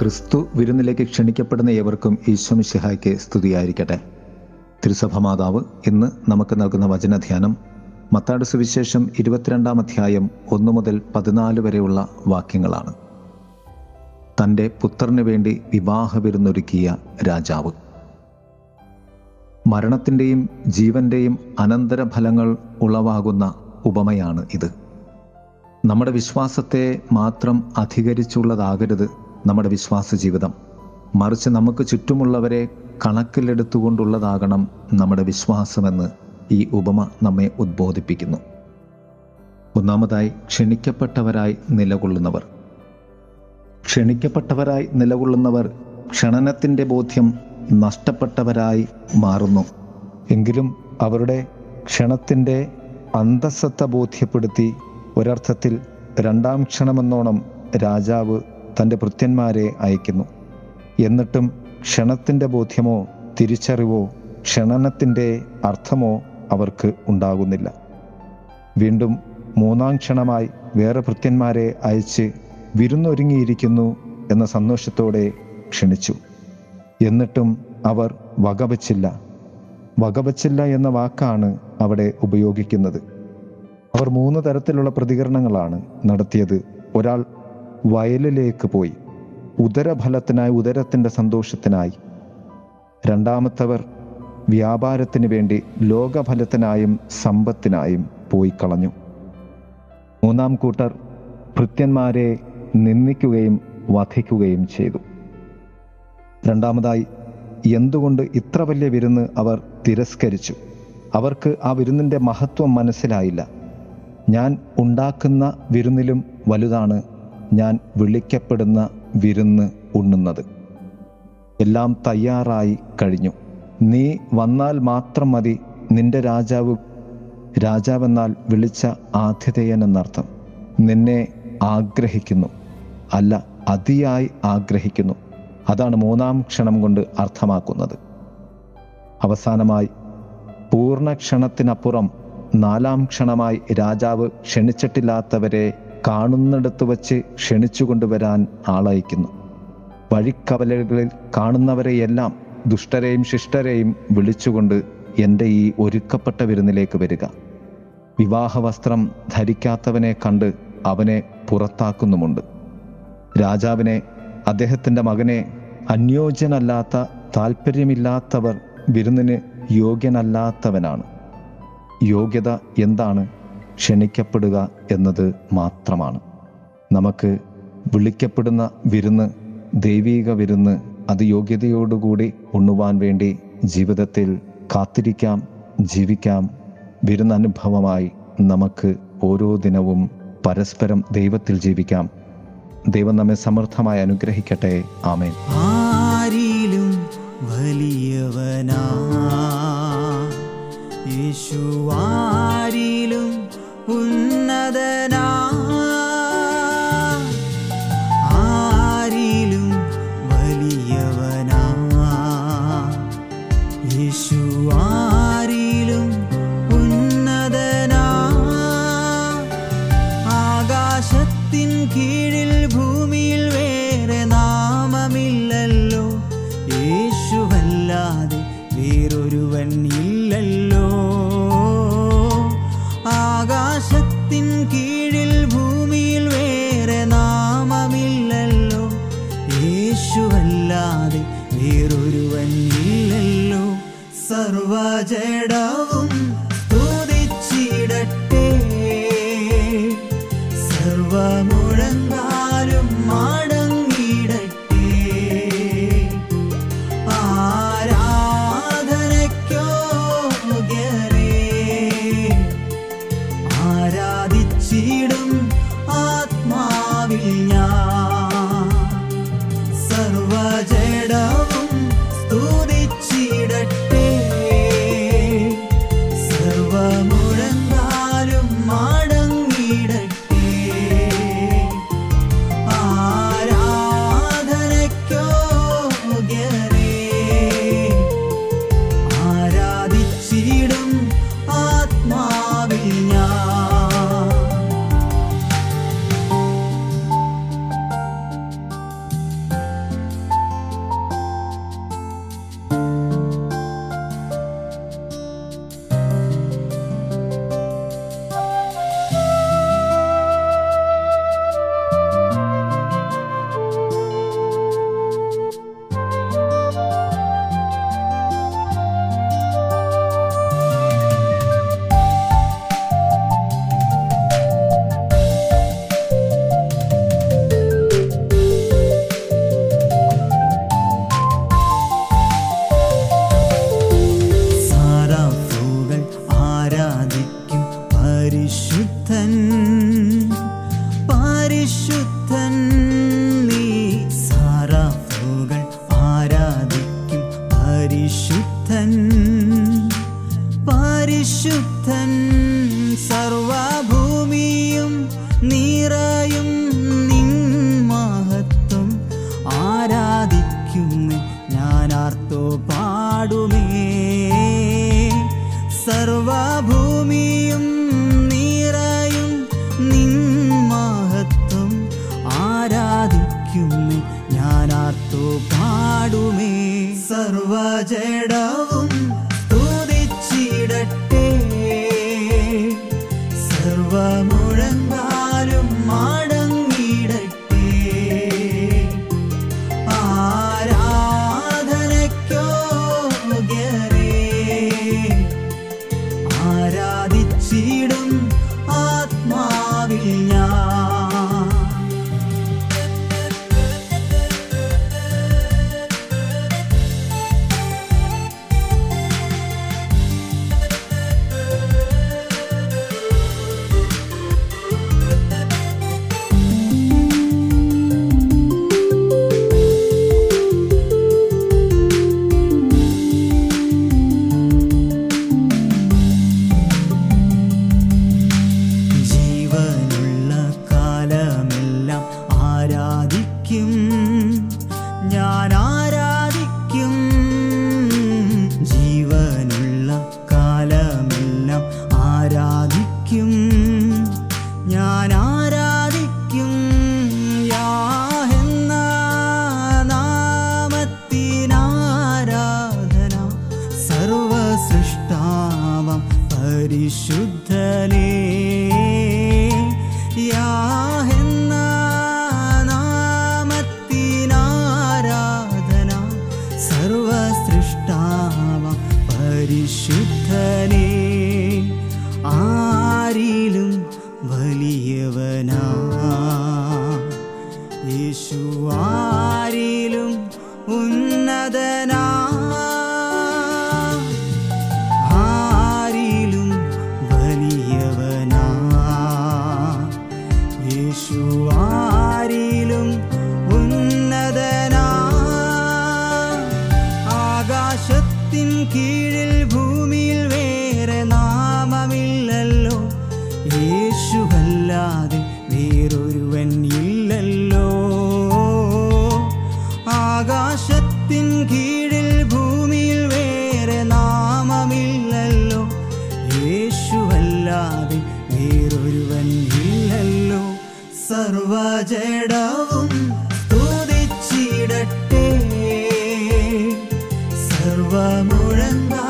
ക്രിസ്തു വിരുന്നിലേക്ക് ക്ഷണിക്കപ്പെടുന്ന ഏവർക്കും ഈശ്വമിഷിഹായ്ക്ക് സ്തുതിയായിരിക്കട്ടെ. തിരുസഭ മാതാവ് ഇന്ന് നമുക്ക് നൽകുന്ന വചനധ്യാനം മത്താട് സുവിശേഷം ഇരുപത്തിരണ്ടാം അധ്യായം ഒന്നു മുതൽ പതിനാല് വരെയുള്ള വാക്യങ്ങളാണ്. തന്റെ പുത്രന് വേണ്ടി വിവാഹ വിരുന്നൊരുക്കിയ രാജാവ്. മരണത്തിന്റെയും ജീവന്റെയും അനന്തരഫലങ്ങൾ ഉളവാകുന്ന ഉപമയാണ് ഇത്. നമ്മുടെ വിശ്വാസത്തെ മാത്രം അധികരിച്ചുള്ളതാകരുത് നമ്മുടെ വിശ്വാസ ജീവിതം. മറിച്ച് നമുക്ക് ചുറ്റുമുള്ളവരെ കണക്കിലെടുത്തുകൊണ്ടുള്ളതാകണം നമ്മുടെ വിശ്വാസമെന്ന് ഈ ഉപമ നമ്മെ ഉദ്ബോധിപ്പിക്കുന്നു. ഒന്നാമതായി ക്ഷണിക്കപ്പെട്ടവരായി നിലകൊള്ളുന്നവർ. ക്ഷണിക്കപ്പെട്ടവരായി നിലകൊള്ളുന്നവർ ക്ഷണനത്തിന്റെ ബോധ്യം നഷ്ടപ്പെട്ടവരായി മാറുന്നു. എങ്കിലും അവരുടെ ക്ഷണത്തിന്റെ അന്തസ്സത്ത ബോധ്യപ്പെടുത്തി ഒരർത്ഥത്തിൽ രണ്ടാം ക്ഷണമെന്നോണം രാജാവ് തന്റെ ഭൃത്യന്മാരെ അയക്കുന്നു. എന്നിട്ടും ക്ഷണത്തിന്റെ ബോധ്യമോ തിരിച്ചറിവോ ക്ഷണനത്തിന്റെ അർത്ഥമോ അവർക്ക് ഉണ്ടാകുന്നില്ല. വീണ്ടും മൂന്നാം ക്ഷണമായി വേറെ ഭൃത്യന്മാരെ അയച്ച് വിരുന്നൊരുങ്ങിയിരിക്കുന്നു എന്ന സന്തോഷത്തോടെ ക്ഷണിച്ചു. എന്നിട്ടും അവർ വകവച്ചില്ല. വകവച്ചില്ല എന്ന വാക്കാണ് അവിടെ ഉപയോഗിക്കുന്നത്. അവർ മൂന്ന് തരത്തിലുള്ള പ്രതികരണങ്ങളാണ് നടത്തിയത്. ഒരാൾ വയലിലേക്ക് പോയി. ഉദരഫലത്തിനായി ഉദരത്തിന്റെ സന്തോഷത്തിനായി. രണ്ടാമത്തവർ വ്യാപാരത്തിന് വേണ്ടി ലോകഫലത്തിനായും സമ്പത്തിനായും പോയി കളഞ്ഞു. മൂന്നാം കൂട്ടർ ഭൃത്യന്മാരെ നിന്ദിക്കുകയും വധിക്കുകയും ചെയ്തു. രണ്ടാമതായി എന്തുകൊണ്ട് ഇത്ര വലിയ വിരുന്ന് അവർ തിരസ്കരിച്ചു? അവർക്ക് ആ വിരുന്നിന്റെ മഹത്വം മനസ്സിലായില്ല. ഞാൻ ഉണ്ടാക്കുന്ന വിരുന്നിലും വലുതാണ് ഞാൻ വിളിക്കപ്പെടുന്ന വിരുന്ന് ഉണ്ണുന്നത്. എല്ലാം തയ്യാറായി കഴിഞ്ഞു. നീ വന്നാൽ മാത്രം മതി നിന്റെ രാജാവ് രാജാവെന്നാൽ വിളിച്ച ആതിഥേയൻ എന്നർത്ഥം നിന്നെ ആഗ്രഹിക്കുന്നു. അല്ല അതിയായി ആഗ്രഹിക്കുന്നു. അതാണ് മൂന്നാം ക്ഷണം കൊണ്ട് അർത്ഥമാക്കുന്നത്. അവസാനമായി പൂർണ ക്ഷണത്തിനപ്പുറം നാലാം ക്ഷണമായി രാജാവ് ക്ഷണിച്ചിട്ടില്ലാത്തവരെ കാണുന്നിടത്ത് വച്ച് ക്ഷണിച്ചു കൊണ്ടുവരാൻ ആളയക്കുന്നു. വഴിക്കവലകളിൽ കാണുന്നവരെയെല്ലാം ദുഷ്ടരെയും ശിഷ്ടരെയും വിളിച്ചുകൊണ്ട് എന്റെ ഈ ഒരുക്കപ്പെട്ട വിരുന്നിലേക്ക് വരിക. വിവാഹ വസ്ത്രം ധരിക്കാത്തവനെ കണ്ട് അവനെ പുറത്താക്കുന്നുമുണ്ട്. രാജാവിനെ അദ്ദേഹത്തിന്റെ മകനെ അന്യോജ്യനല്ലാത്ത താല്പര്യമില്ലാത്തവർ വിരുന്നിന് യോഗ്യനല്ലാത്തവനാണ്. യോഗ്യത എന്താണ്? ക്ഷണിക്കപ്പെടുക എന്നത് മാത്രമാണ്. നമുക്ക് വിളിക്കപ്പെടുന്ന വിരുന്ന് ദൈവീക വിരുന്ന് അത് യോഗ്യതയോടുകൂടി ഉണ്ണുവാൻ വേണ്ടി ജീവിതത്തിൽ കാത്തിരിക്കാം ജീവിക്കാം. വിരുന്നനുഭവമായി നമുക്ക് ഓരോ ദിനവും പരസ്പരം ദൈവത്തിൽ ജീവിക്കാം. ദൈവം നമ്മെ സമൃദ്ധമായി അനുഗ്രഹിക്കട്ടെ. ആമേൻ. ആരിലും വലിയവനാ. യേശു വലിയവനാ യേശു ആരിലും ഉന്നതനാ. ആകാശത്തിൻ കീഴിൽ ഭൂമിയിൽ വേറെ നാമമില്ലല്ലോ. യേശുവല്ലാതെ വേറൊരുവൻ പരിശുദ്ധൻ പരിശുദ്ധൻ പാടുമേ സർവജടവും സൃഷ്ടാവാം പരിശുദ്ധനേ ആരിലും വലിയവനാ. യേശുവാ. ജടാവും സ്തുതിച്ചിടട്ടെ സർവമുഴങ്ങാ